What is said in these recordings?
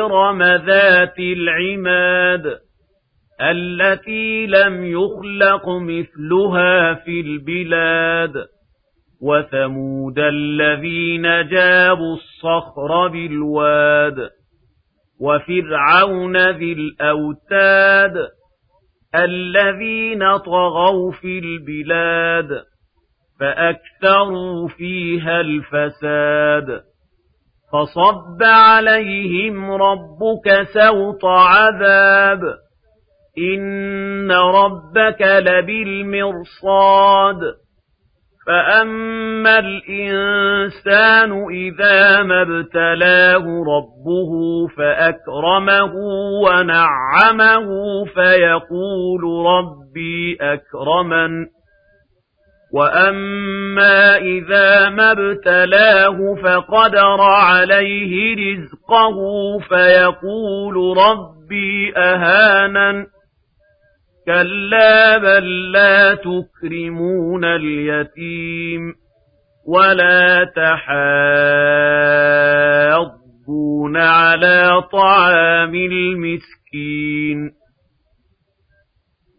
إرم ذات العماد التي لم يخلق مثلها في البلاد وثمود الذين جابوا الصخر بالواد وفرعون ذي الأوتاد الذين طغوا في البلاد فأكثروا فيها الفساد فصب عليهم ربك سوط عذاب. إن ربك لبالمرصاد. فأما الإنسان إذا ما ابتلاه ربه فأكرمه ونعمه فيقول ربي أكرمن. وأما إذا ما ابتلاه فقدر عليه رزقه فيقول ربي أهانن كلا بل لا تكرمون اليتيم ولا تحاضون على طعام المسكين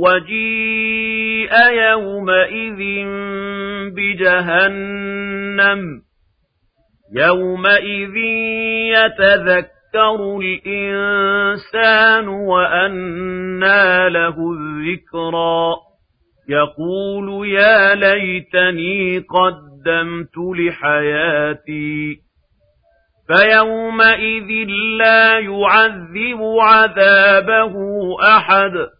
وجيء يومئذ بجهنم. يومئذ يتذكر الإنسان وأنى له الذكرى. يقول يا ليتني قدمت لحياتي. فيومئذ لا يعذب عذابه أحد.